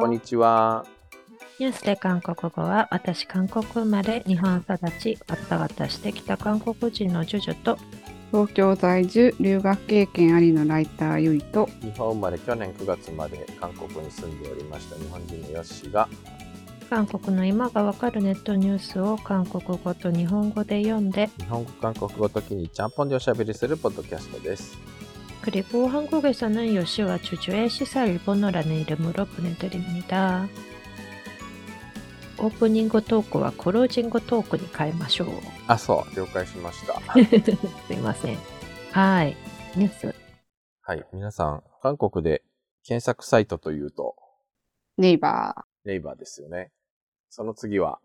こんにちは。ニュースで韓国語は、私、韓国生まれ、日本育ち、わたわたしてきた韓国人のジュジュと、東京在住、留学経験ありのライター、ゆいと、日本生まれ、去年9月まで韓国に住んでおりました日本人のヨッシーが、韓国の今がわかるネットニュースを韓国語と日本語で読んで日本語韓国語ときにちゃんぽんでおしゃべりするポッドキャストです 그리고 한국에서는 요시와 주주의 시사 일본어라는 이름으로 보내드립니 다. 오프닝 고 토크와 클로징 고 토크に変えましょう. 아, そう了解しました.すいません.하 이, 뉴 스. はい、皆さん、韓国で検索サイトというと、ネイバー。ネイバーですよね。その次は、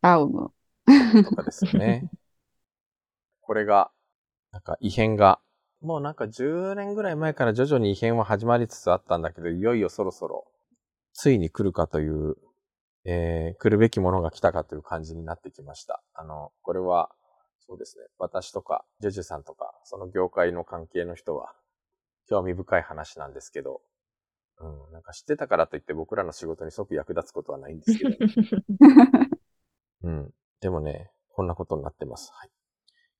バウム。とかですよね。これが、なんか異変がもうなんか10年ぐらい前から徐々に異変は始まりつつあったんだけど、いよいよそろそろ、ついに来るかという、えー、来るべきものが来たかという感じになってきました。あの、これは、そうですね、私とか、ジュジュさんとか、その業界の関係の人は、興味深い話なんですけど、うん、なんか知ってたからといって僕らの仕事に即役立つことはないんですけど、うん。でもね、こんなことになってます。はい。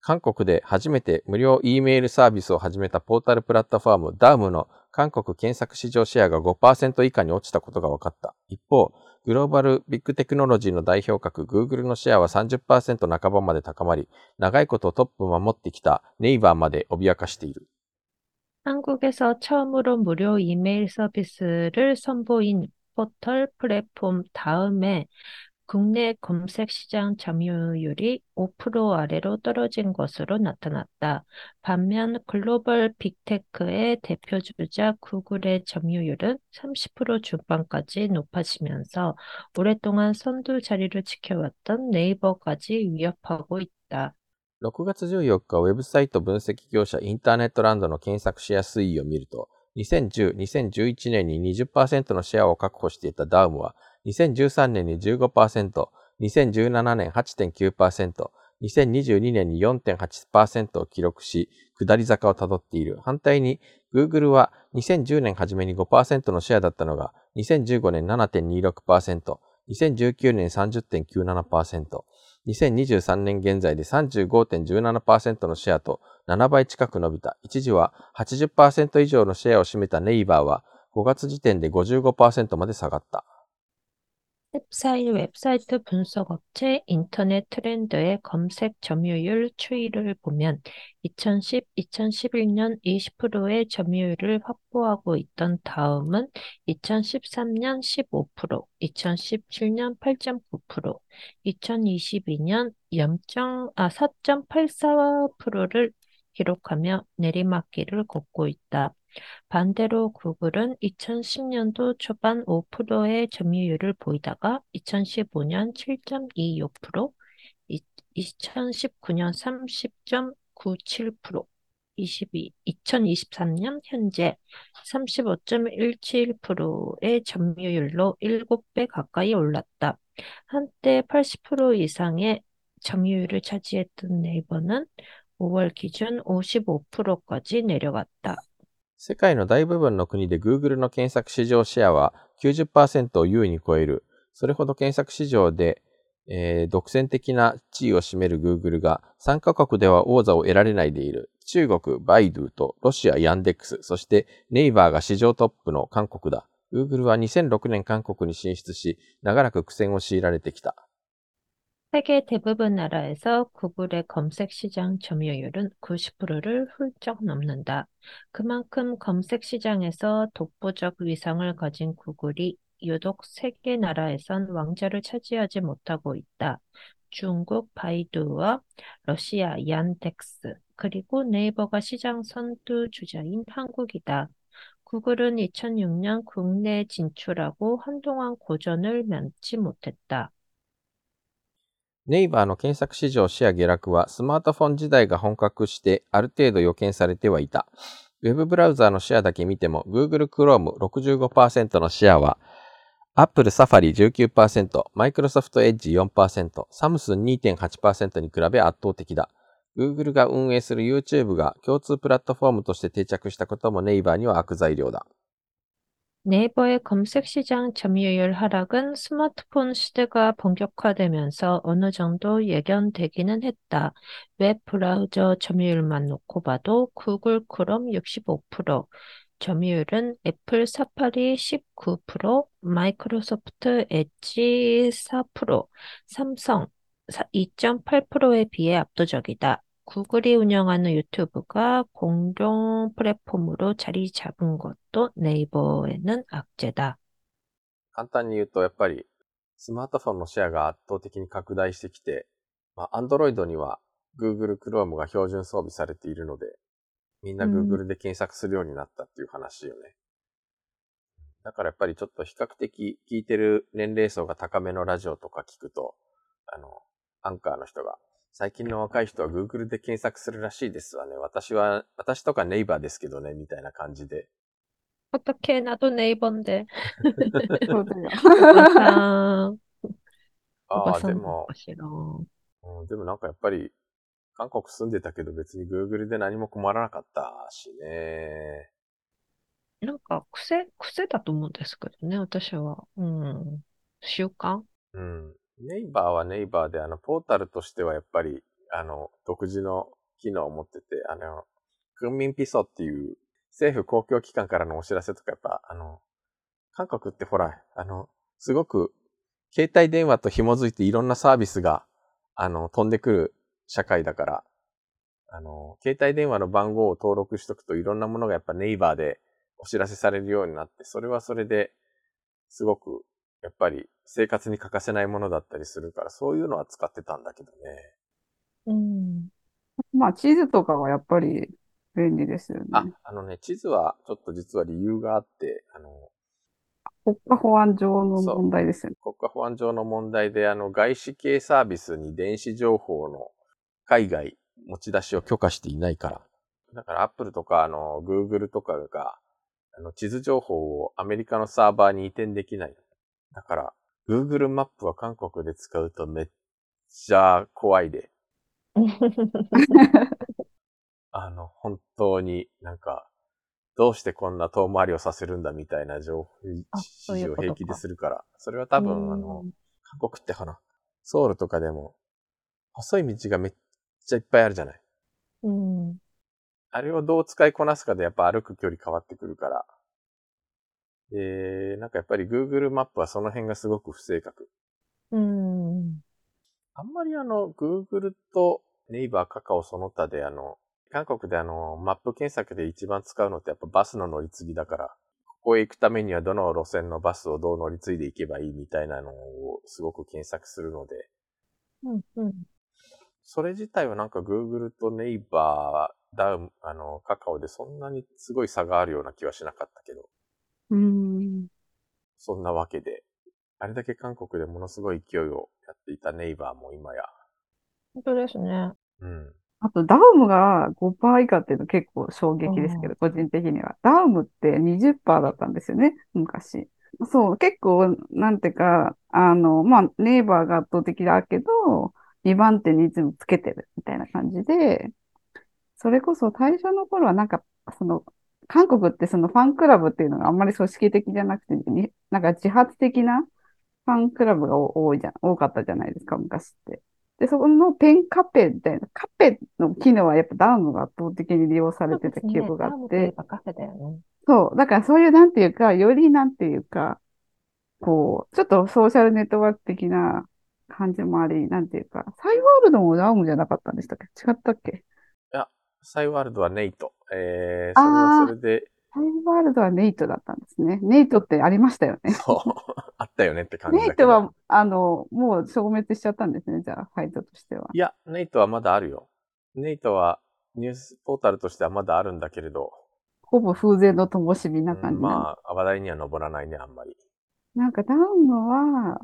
韓国で初めて無料 E メールサービスを始めたポータルプラットフォーム DAM の韓国検索市場シェアが5%以下に落ちたことが分かった。一方、グローバルビッグテクノロジーの代表格 Google のシェアは30%半ばまで高まり、長いことトップを守ってきたネイバーまで脅かしている。 한국에서 처음으로 무료 이메일 서비스를 선보인 포털 플랫폼 다음에 국내 검색 시장 점유율이 5% 아래로 떨어진 것으로 나타났다. 반면 글로벌 빅테크의 대표주자 구글의 점유율은 30% 중반까지 높아지면서 오랫동안 선두 자리를 지켜왔던 네이버까지 위협하고 있다. 6月14日、ウェブサイト分析業者インターネットランドの検索シェア推移を見ると、 2010、2011年に20%のシェアを確保していたダウムは、2013年に15%、2017年8.9%、2022年に4.8%を記録し、下り坂をたどっている。反対に、Google は2010年初めに5%のシェアだったのが、2015年7.26%、2019年30.97%、2023年現在で35.17%のシェアと7倍近く伸びた。一時は80%以上のシェアを占めたネイバーは5月時点で55%まで下がった。 웹사이트, 웹사이트 분석 업체 인터넷 트렌드의 검색 점유율 추이를 보면 2010, 2011년 20%의 점유율을 확보하고 있던 다음은 2013년 15%, 2017년 8.9%, 2022년 0. 아, 4.84%를 기록하며 내리막길을 걷고 있다. 반대로 구글은 2010년도 초반 5%의 점유율을 보이다가 2015년 7.26%, 2019년 30.97%, 22, 2023년 현재 35.17%의 점유율로 7배 가까이 올랐다. 한때 80% 이상의 점유율을 차지했던 네이버는 5월 기준 55%까지 내려갔다. 世界の大部分の国で Google の検索市場シェアは90%を優位に超える。それほど検索市場で、えー独占的な地位を占める Google が3カ国では王座を得られないでいる。中国、バイドゥとロシア、ヤンデックス、そしてネイバーが市場トップの韓国だ。Google は2006年韓国に進出し、長らく苦戦を強いられてきた。 세계 대부분 나라에서 구글의 검색 시장 점유율은 90%를 훌쩍 넘는다. 그만큼 검색 시장에서 독보적 위상을 가진 구글이 유독 세계 나라에선 왕좌를 차지하지 못하고 있다. 중국 바이두와 러시아 얀덱스, 그리고 네이버가 시장 선두 주자인 한국이다. 구글은 2006년 국내 진출하고 한동안 고전을 면치 못했다. ネイバーの検索市場シェア下落はスマートフォン時代が本格してある程度予見されてはいた。ウェブブラウザーのシェアだけ見ても Google Chrome 65%のシェアは Apple Safari 19%、Microsoft Edge 4%、Samsung 2.8%に比べ圧倒的だ。Google が運営する YouTube が共通プラットフォームとして定着したこともネイバーには悪材料だ。 네이버의 검색 시장 점유율 하락은 스마트폰 시대가 본격화되면서 어느 정도 예견되기는 했다. 웹 브라우저 점유율만 놓고 봐도 구글 크롬 65%, 점유율은 애플 사파리 19%, 마이크로소프트 엣지 4%, 삼성 2.8%에 비해 압도적이다. 구글이 운영하는 유튜브가 공동 플랫폼으로 자리 잡은 것도 네이버에는 악재다. 簡単に言うと、やっぱり、スマートフォンのシェアが圧倒的に拡大してきて、まあ、Android には Google Chrome が標準装備されているので、みんな Google で検索するようになったっていう話よね。だからやっぱりちょっと比較的聞いてる年齢層が高めのラジオとか聞くと、あの、アンカーの人が、 最近の若い人は Google で検索するらしいですわね。私は、私とかネイバーですけどね、みたいな感じで。 어떻게 나도 네이버인데. そうだよ。 오바상, ああ、で 오바상 も、 싫어. うん、でもなんかやっぱり、韓国住んでたけど別に Google で何も困らなかったしね。なんか癖、癖だと思うんですけどね、私は。うん。習慣うん。 ネイバーはネイバーで、あの、ポータルとしてはやっぱり、あの、独自の機能を持ってて、あの、クンミンピソっていう政府公共機関からのお知らせとかやっぱ、あの、韓国ってほら、あの、すごく、携帯電話と紐づいていろんなサービスが、あの、飛んでくる社会だから、あの、携帯電話の番号を登録しとくといろんなものがやっぱネイバーでお知らせされるようになって、それはそれで、すごく、やっぱり生活に欠かせないものだったりするから、そういうのは使ってたんだけどね。うん。まあ、地図とかはやっぱり便利ですよね。あ、あのね、地図はちょっと実は理由があって、あの、国家保安上の問題ですよね。国家保安上の問題で、あの、外資系サービスに電子情報の海外持ち出しを許可していないから。だから、Apple とか、あの、Google とかが、あの、地図情報をアメリカのサーバーに移転できない。だから、Google マップは韓国で使うとめっちゃ怖いで。あの、本当になんか、どうしてこんな遠回りをさせるんだみたいな情報、指示を平気でするから。それは多分、あの、韓国ってほら、ソウルとかでも、細い道がめっちゃいっぱいあるじゃない。うん。あれをどう使いこなすかでやっぱ歩く距離変わってくるから。で、なんかやっぱり Google マップはその辺がすごく不正確。うん。あんまりあの、Google とネイバーカカオその他であの、韓国であの、マップ検索で一番使うのってやっぱバスの乗り継ぎだから、ここへ行くためにはどの路線のバスをどう乗り継いでいけばいいみたいなのをすごく検索するので、うん。うん。それ自体はなんか Google とネイバー、ダウン、あの、カカオでそんなにすごい差があるような気はしなかったけど、うーん。そんなわけで、あれだけ韓国でものすごい勢いをやっていたネイバーも今や、本当ですね。うん。あと、ダウムが5%以下っていうの結構衝撃ですけうど、個人的には。ダウムって20%だったんですよね、昔。そう、結構、なんていうか、あの、まあ、ネイバーが圧倒的だけど、2番手にいつもつけてるみたいな感じで、それこそ最初の頃はなんか、その、韓国ってそのファンクラブっていうのがあんまり組織的じゃなくて、になんか自発的なファンクラブが多いじゃん、多かったじゃないですか、昔って。で、そこのペンカペみたいな、カペの機能はやっぱダウムが圧倒的に利用されてた記憶があって、カフェだよね。そう、だからそういうなんていうか、よりなんていうか、こう、ちょっとソーシャルネットワーク的な感じもあり、なんていうか、サイワールドもダウムじゃなかったんでしたっけ？違ったっけ？サイワールドはネイト。えー、それはそれで、サイワールドはネイトだったんですね。ネイトってありましたよね。そう、あったよねって感じネ。イトは、あの、もう消滅しちゃったんですね、じゃあ、サイトとしては。いや、ネイトはまだあるよ。ネイトはニュースポータルとしてはまだあるんだけれど、ほぼ風前の灯火なうん感じなんでまあ、話題には上らないね、あんまり。なんかダウムは、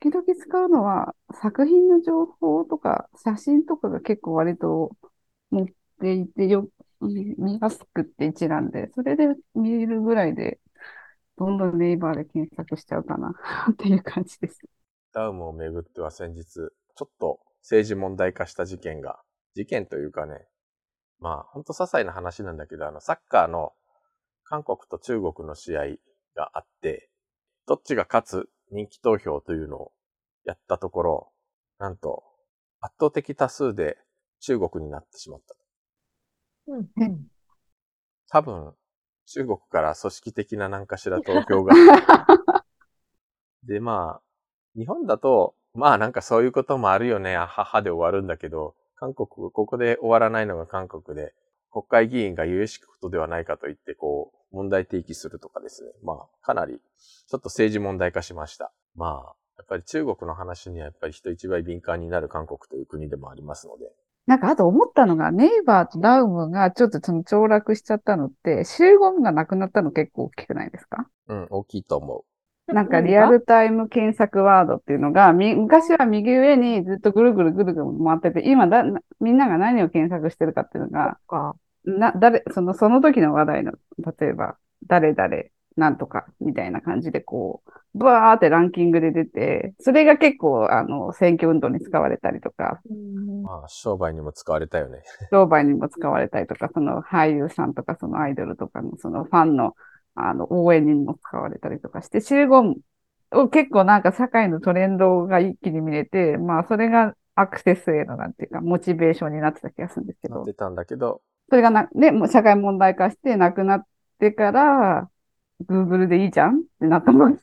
時々使うのは、作品の情報とか、写真とかが結構割と持っていてよ、見見やすくって一覧で、それで見えるぐらいで、どんどんネイバーで検索しちゃうかな っていう感じです。ダウムをめぐっては先日、ちょっと政治問題化した事件が、事件というかね、まあ、ほんと些細な話なんだけど、あの、サッカーの韓国と中国の試合があって、どっちが勝つ人気投票というのをやったところ、なんと圧倒的多数で中国になってしまった。うんえ多分、中国から組織的な何かしら 投票が。で、まあ、日本だと、まあなんかそういうこともあるよね、あははで終わるんだけど、韓国、ここで終わらないのが韓国で、国会議員が有しくことではないかと言って、こう、問題提起するとかですね。まあ、かなり、ちょっと政治問題化しました。まあ、やっぱり中国の話にはやっぱり人一倍敏感になる韓国という国でもありますので。なんかあと思ったのが、ネイバーとダウムがちょっとその凋落しちゃったのって、集合がなくなったの結構大きくないですか？うん、大きいと思なんかリアルタイム検索ワードっていうのが、み昔は右上にずっとぐるぐるぐるぐる回ってて、今だ、みんなが何を検索してるかっていうのが、か。な、誰、その、その時の話題の、例えば、誰々、なんとか、みたいな感じでこう、ブワーってランキングで出て、それが結構、あの、選挙運動に使われたりとか、う。まあ、商売にも使われたよね。商売にも使われたりとか、その俳優さんとか、そのアイドルとかの、そのファンの、あの、応援にも使われたりとかして、集合を結構なんか社会のトレンドが一気に見れて、まあ、それがアクセスへの、なんていうか、モチベーションになってた気がするんですけどなっ、てたんだけど、それがな、ね、もう社会問題化してなくなってから、Google でいいじゃんってなったもん。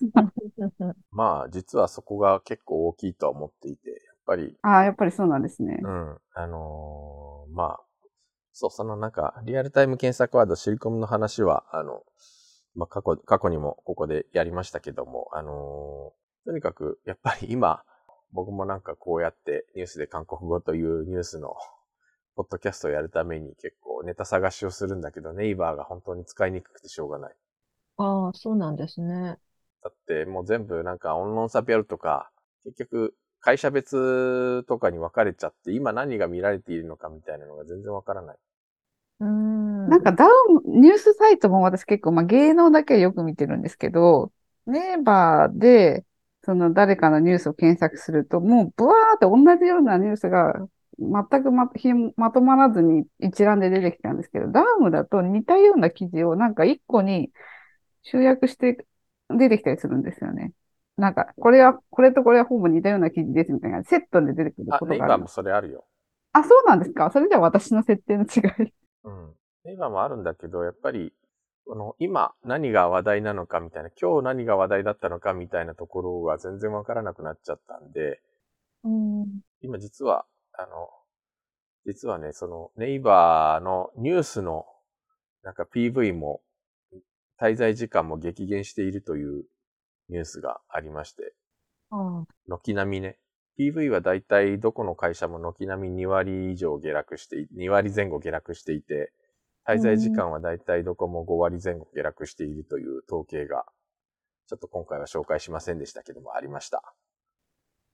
まあ、実はそこが結構大きいとは思っていて、やっぱり、ああ、やっぱりそうなんですねう。ん、あのーまあ、そう、そのなんか、リアルタイム検索ワード、シリコムの話は、あの、まあ、過去、過去にもここでやりましたけども、あのーとにかく、やっぱり今、僕もなんかこうやってニュースで韓国語というニュースの、ポッドキャストをやるために結構ネタ探しをするんだけど、ネイバーが本当に使いにくくてしょうがない。ああ、そうなんですね。だってもう全部なんかオンロンサピアルとか、結局会社別とかに分かれちゃって、今何が見られているのかみたいなのが全然わからない。うーん。なんかダウン、ニュースサイトも私結構、まあ芸能だけはよく見てるんですけど、ネイバーで、その誰かのニュースを検索すると、もうブワーって同じようなニュースが全くまひまとまらずに一覧で出てきたんですけど、ダウムだと似たような記事をなんか一個に集約して出てきたりするんですよね。なんか、これは、これとこれはほぼ似たような記事ですみたいな、セットで出てくるあこ、とがあるネイバーも。それあるよ。あ、そうなんですかそれじゃ私の設定の違い。うん。ネイバーもあるんだけど、やっぱり、この今何が話題なのかみたいな、今日何が話題だったのかみたいなところが全然わからなくなっちゃったんで、うん。今実は、あの、実はね、そのネイバーのニュースのなんか PV も滞在時間も激減しているというニュースがありまして、あ軒並みね、PV はだいたいどこの会社も軒並み2割以上下落してい、2割前後下落していて、滞在時間はだいたいどこも5割前後下落しているという統計が、ちょっと今回は紹介しませんでしたけどもありました。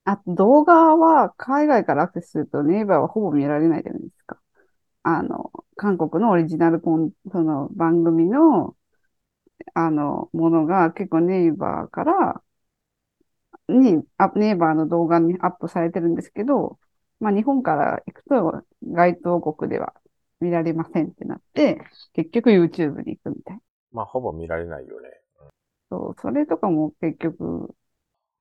あと動画は海外からアクセスするとネイバーはほぼ見られないじゃないですか。あの、韓国のオリジナルコン、その番組の、あの、ものが結構ネイバーから、に、あネイバーの動画にアップされてるんですけど、まあ日本から行くと該当国では見られませんってなって、結局 YouTube に行くみたいな。まあ、ほぼ見られないよね。そう、それとかも結局、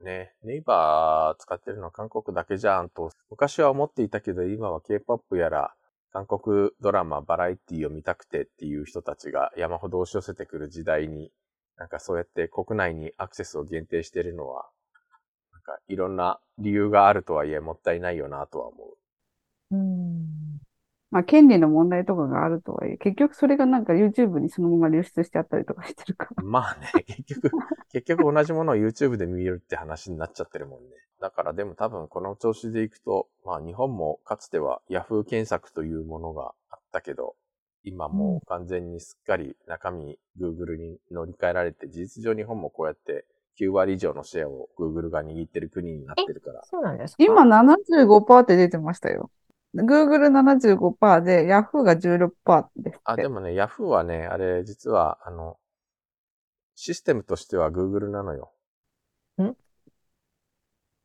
ね、ネイバー使ってるのは韓国だけじゃんと、昔は思っていたけど、今は K-POP やら、韓国ドラマ、バラエティを見たくてっていう人たちが山ほど押し寄せてくる時代に、なんかそうやって国内にアクセスを限定してるのは、なんかいろんな理由があるとはいえもったいないよなとは思う。うん。まあ、権利の問題とかがあるとはいえ、結局それがなんか YouTube にそのまま流出しちゃったりとかしてるから。まあね、結局、結局同じものを YouTube で見るって話になっちゃってるもんね。だからでも多分この調子でいくと、まあ日本もかつては Yahoo 検索というものがあったけど、今もう完全にすっかり中身 Google に乗り換えられて、事実上日本もこうやって9割以上のシェアを Google が握ってる国になってるから。そうなんですか？今75%って出てましたよ。Google 75%で Yahoo が16%ですあ、って。でもね、Yahoo はね、あれ実は、あの、システムとしては Google なのよ。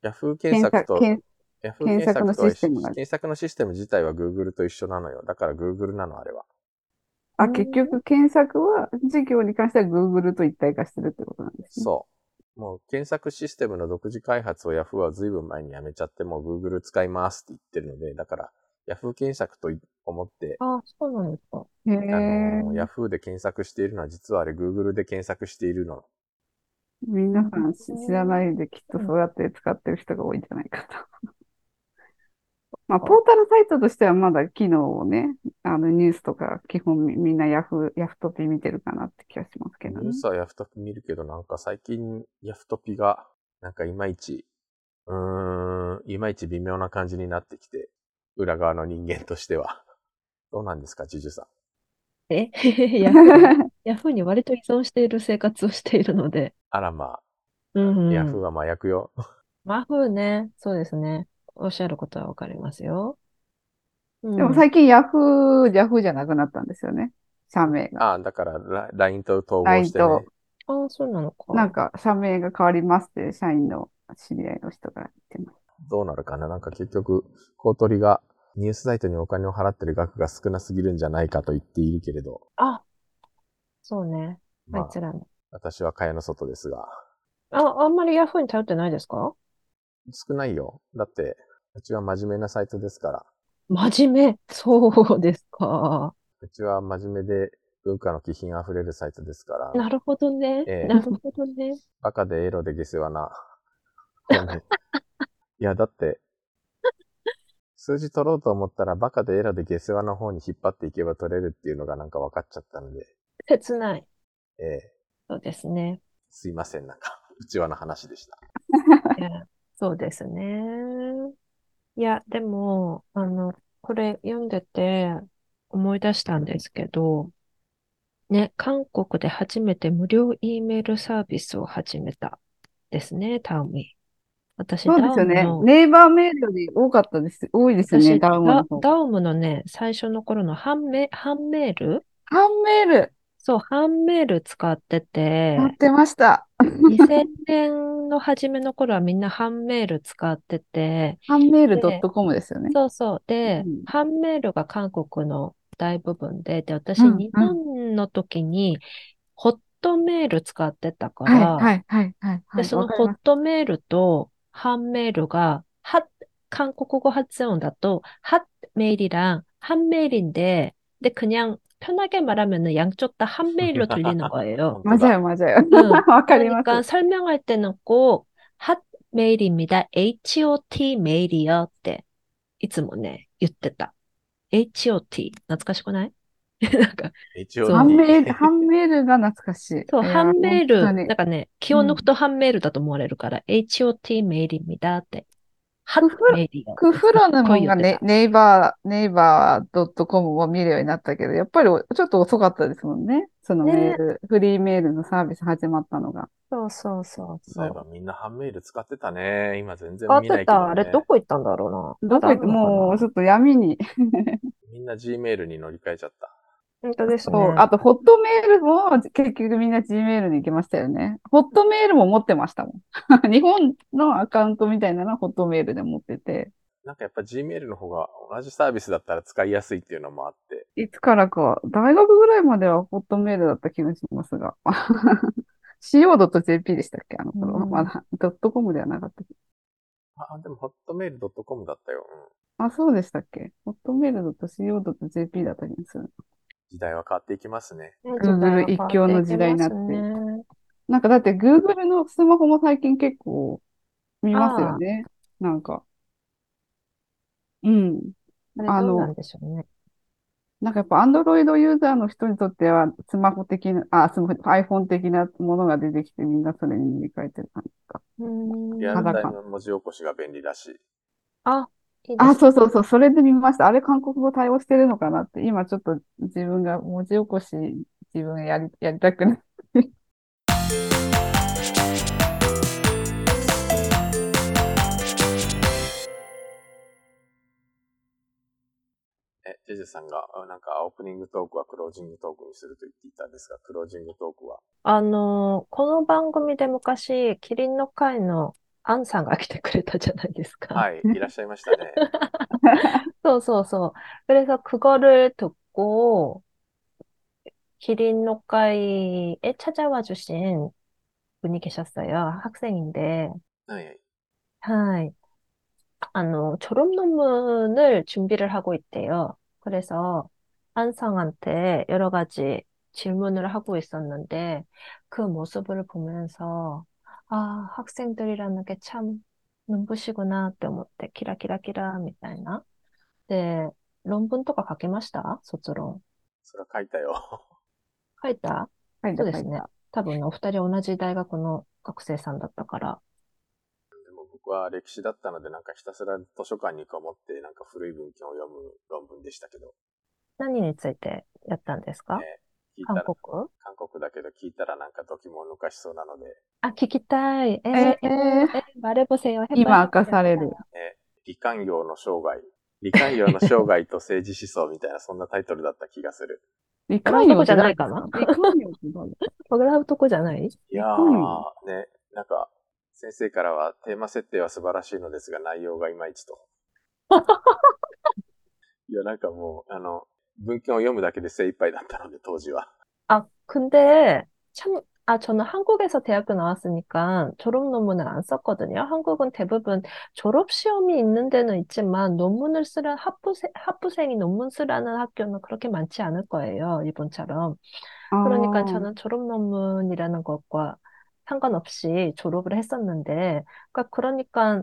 ん Yahoo 検索と、検 Yahoo 検索のシステムが検索のシステム自体は Google と一緒なのよ。だから Google なの、あれは。あ、うん結局検索は事業に関しては Google と一体化してるってことなんですね。そう。もう検索システムの独自開発を Yahoo は随分前にやめちゃって、もう Google 使いますって言ってるので、だから Yahoo 検索と思って、あ、そうなんですか。へあの、え。Yahoo で検索しているのは実はあれ Google で検索しているの。皆さんし知らないできっとそうやって使ってる人が多いんじゃないかと。まあ、ポータルサイトとしてはまだ機能をね、あのニュースとか基本みみんなヤフー、ヤフトピ見てるかなって気がしますけどねニュー。スはヤフトピ見るけど、なんか最近ヤフトピが、なんかいまいち、うーん、いまいち微妙な感じになってきて、裏側の人間としては。どうなんですか、ジュジュさん。え？ヤフー、ヤフーに割と依存している生活をしているので。あらまあ、うんうん。ヤフーは麻薬よ。マフーね。そうですね。おっしゃることはわかりますよ。うんでも最近ヤフー、ヤフーじゃなくなったんですよね。社名が。ああ、だからラ LINE と統合 LINE してねと。ああ、そうなのか。なんか社名が変わりますって社員の知り合いの人が言ってます。どうなるかな？なんか結局、公取がニュースサイトにお金を払ってる額が少なすぎるんじゃないかと言っているけれど、あ、そうね。あまあいつ、らの。私は蚊帳の外ですが、あ、あんまりヤフーに頼ってないですか？少ないよ。だって、うちは真面目なサイトですから。真面目？そうですか。うちは真面目で文化の気品あふれるサイトですから、なるほどね。ええなるほどね。バカでエロで下世話な。いや、だって、数字取ろうと思ったらバカでエロで下世話の方に引っ張っていけば取れるっていうのがなんか分かっちゃったので、切ない。ええそうですね。すいません、なんか、うちわの話でした。いやそうですね。いや、でも、あの、これ読んでて思い出したんですけど、ね、韓国で初めて無料 E メールサービスを始めたですね、タウミ。私、そうですよね。ネイバーメールより多かったです。多いですよね、私、ダウンの方。ダウムのね、最初の頃の半メ、半メール？ハンメール、そう、半メール使ってて、やってました。2000年の初めの頃はみんな半メール使ってて、ハンメール .com ですよね。そうそう。でうん、ハンメールが韓国の大部分で、で、私、うん日本の時に、ホットメール使ってたかはい、ら、はい、はい、はい。はで、いそのホットメールと ハンメールが、は、韓国語発音だと、핫 메일이랑 한 메일인데, 근데 그냥 편하게 말하면은 양쪽 다 한 메일로 들리는 거예요. 本当だ 맞아요, 맞아요. うん わかりま 그러니까 す。 설명할 때는 꼭 핫 메일입니다. HOT 메일이요. っていつもね、言ってた。HOT。懐かしくない なんか、一、ハンメール、ハンメールが懐かしい。そう、ハンメール、なんかね、気を抜くとハンメールだと思われるから、HOT メイリミだって。ハンメイリクフラヌムがネネイバー、ネイバー .com を見るようになったけど、やっぱりちょっと遅かったですもんね。そのメール、ね、フリーメールのサービス始まったのが。そうそうそうそう。いえばみんなハンメール使ってたね。今全然見ないけど、ね、使ってた。あれどこ行ったんだろうな。どこ行っ、もうちょっと闇に。みんな G メールに乗り換えちゃった。本当ですね。そう、あと、ホットメールも結局みんな Gmail に行きましたよね。ホットメールも持ってましたもん。日本のアカウントみたいなのはホットメールで持ってて、なんかやっぱ Gmail の方が同じサービスだったら使いやすいっていうのもあって。いつからか、大学ぐらいまではホットメールだった気がしますが。co.jp でしたっけ？あの頃。うんまだ、ドットコムではなかった。あ、でも hotmail.com だったよ。うん。あ、そうでしたっけ？ホットメール .co.jp だった気がする。時代は変わっていきますね。ね Google 一強の時代になってなんかだって Google のスマホも最近結構見ますよね。なんか。うん。あれどうなんでしょうね。なんかやっぱ Android ユーザーの人にとってはスマホ的な、あ、スマホ、iPhone 的なものが出てきてみんなそれに塗り替えてる感じか。うーんリアルタイ裸ム文字起こしが便利だし。あ、あ、そうそうそう、それで見ました。あれ韓国語対応してるのかなって、今ちょっと自分が文字起こし自分やり、やりたくない。え、ジェジェさんが、あなんかオープニングトークはクロージングトークにすると言っていたんですが、クロージングトークは、あのーこの番組で昔、キリンの会のアンさんが来てくれたじゃないですか。はい、いらっしゃいましたね。そうそうそう。 그래서 그거를 듣고 기린노 카이에 찾아와 주신 분이 계셨어요. 학생인데, はいはい。 하이, 아, 졸업 논문을 준비를 하고 있대요. 그래서 안상한테 여러 가지 질문을 하고 있었는데, 그 모습을 보면서, 아, 학생들이라는 게 참 눈부시구나って思って、キラキラキラみたいな。で、論文とか書けました卒論。それは書いたよ。書いた書いそうですねた書いた。。多分ね、お二人同じ大学の学生さんだったから。でも僕は歴史だったので、なんかひたすら図書館にこもって、なんか古い文献を読む論文でしたけど、何についてやったんですかね 聞いたら、韓国？韓国だけど聞いたらなんかドキモ抜かしそうなので。あ、聞きたい。えー、えー、えー、バレボセヨヘ今明かされる。え、理官業の生涯。理官業の生涯と政治思想みたいな、そんなタイトルだった気がする。理官業じゃないかな理官業って何笑うと？こじゃない？いやー、ね、なんか、先生からはテーマ設定は素晴らしいのですが内容がいまいちと。いや、なんかもう、あの、 文献を読むだけで精一杯だったので、当時は。 아, 근데 참, 아, 저는 한국에서 대학교 나왔으니까 졸업 논문을 안 썼거든요. 한국은 대부분 졸업 시험이 있는 데는 있지만 논문을 쓰는 학부생, 학부생이 논문 쓰라는 학교는 그렇게 많지 않을 거예요. 일본처럼. 그러니까 아, 저는 졸업 논문이라는 것과 상관없이 졸업을 했었는데, 그러니까, 그러니까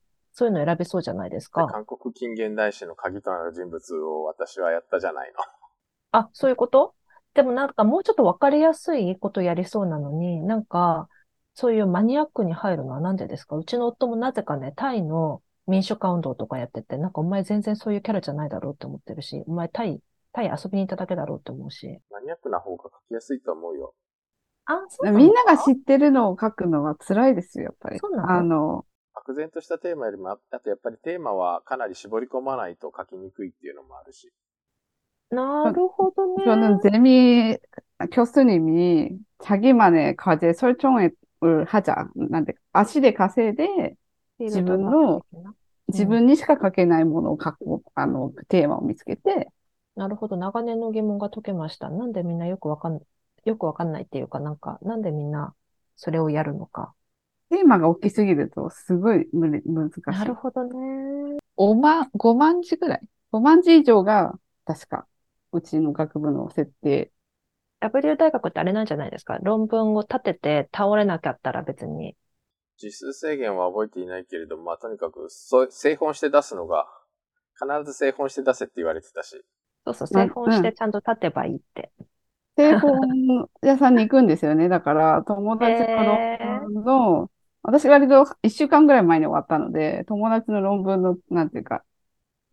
そういうの選べそうじゃないですか。韓国近現代史の鍵となる人物を私はやったじゃないの。あ、そういうこと？でもなんかもうちょっとわかりやすいことやりそうなのに、なんか、そういうマニアックに入るのはなんでですか？うちの夫もなぜかね、タイの民主化運動とかやってて、なんかお前全然そういうキャラじゃないだろうって思ってるし、お前タイ、タイ遊びに行っただけだろうって思うし。マニアックな方が書きやすいと思うよ。あ、そうみんなが知ってるのを書くのは辛いですよ、やっぱり。そうなの？あの、漠然としたテーマよりも、ああとやっぱりテーマはかなり絞り込まないと書きにくいっていうのもあるし。なるほどね。 저는 재미, 교수님이 자기만의 과제 설정을 하자. 난데, 아시데 가세데 自分の自分にしか書けないものを書く、あの、テーマを見つけて、なるほど。長年の疑問が解けました。なんでみんなよくわかん、よくわかんないっていうか、なんか、なんでみんなそれをやるのか。 テーマが大きすぎるとすごい無理難しい。なるほどね。5万、5万字ぐらい ?5 万字以上が、確か、うちの学部の設定。W 大学ってあれなんじゃないですか？論文を立てて倒れなかったら別に。字数制限は覚えていないけれども、まあとにかく、そう製本して出すのが、必ず製本して出せって言われてたし。そうそう、まあ製本してちゃんと立てばいいって。製本屋さんに行くんですよね。だから、友達のの、私割と1週間ぐらい前に終わったので、友達の論文の、なんていうか、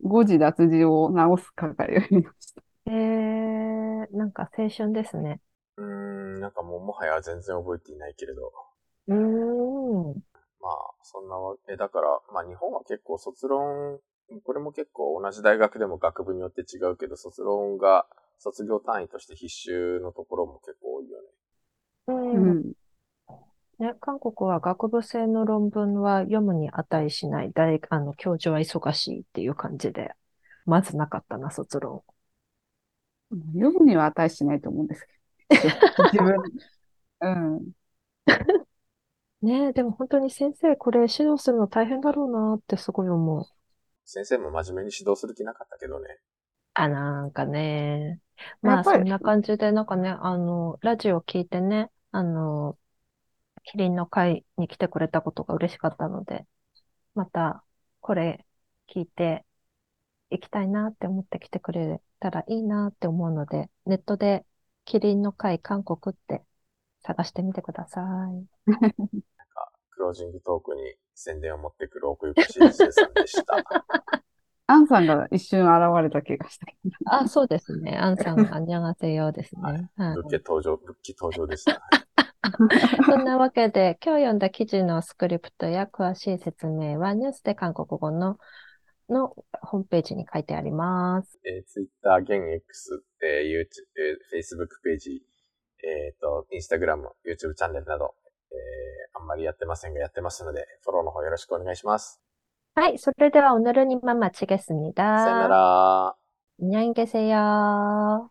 誤字脱字を直す係をやりました。えー、なんか青春ですね。うーん、なんかもうもはや全然覚えていないけれど。うーん。まあ、そんなわけだから、まあ日本は結構卒論、これも結構同じ大学でも学部によって違うけど、卒論が卒業単位として必修のところも結構多いよね。うんうん。ね、韓国は学部生の論文は読むに値しない。大、あの、教授は忙しいっていう感じで。まずなかったな、卒論。読むには値しないと思うんですけど。自分、うん。ねでも本当に先生、これ指導するの大変だろうなってすごい思う。先生も真面目に指導する気なかったけどね。あ、なんかね。まあそんな感じで、なんかね、あの、ラジオ聞いてね、あの、キリンの会に来てくれたことが嬉しかったので、またこれ聞いて行きたいなって思って来てくれたらいいなって思うので、ネットでキリンの会韓国って探してみてください。なんかクロージングトークに宣伝を持ってくる奥ゆかしい先生さんでした。アンさんが一瞬現れた気がした。あ、そうですね。アンさん、あんにゃがせよですね。はい。ルッケ登場、ルッキ登場でした。そんなわけで、今日読んだ記事のスクリプトや詳しい説明はニュースで韓国語ののホームページに書いてあります。えー、Twitter、現 X、えー YouTube、えー Facebook ページ、えっ、と、Instagram、YouTube チャンネルなど、えーあんまりやってませんが、やってますので、フォローの方よろしくお願いします。 はい, 소래대와 오늘은 이만 마치겠습니다. さよなら。 안녕히 계세요.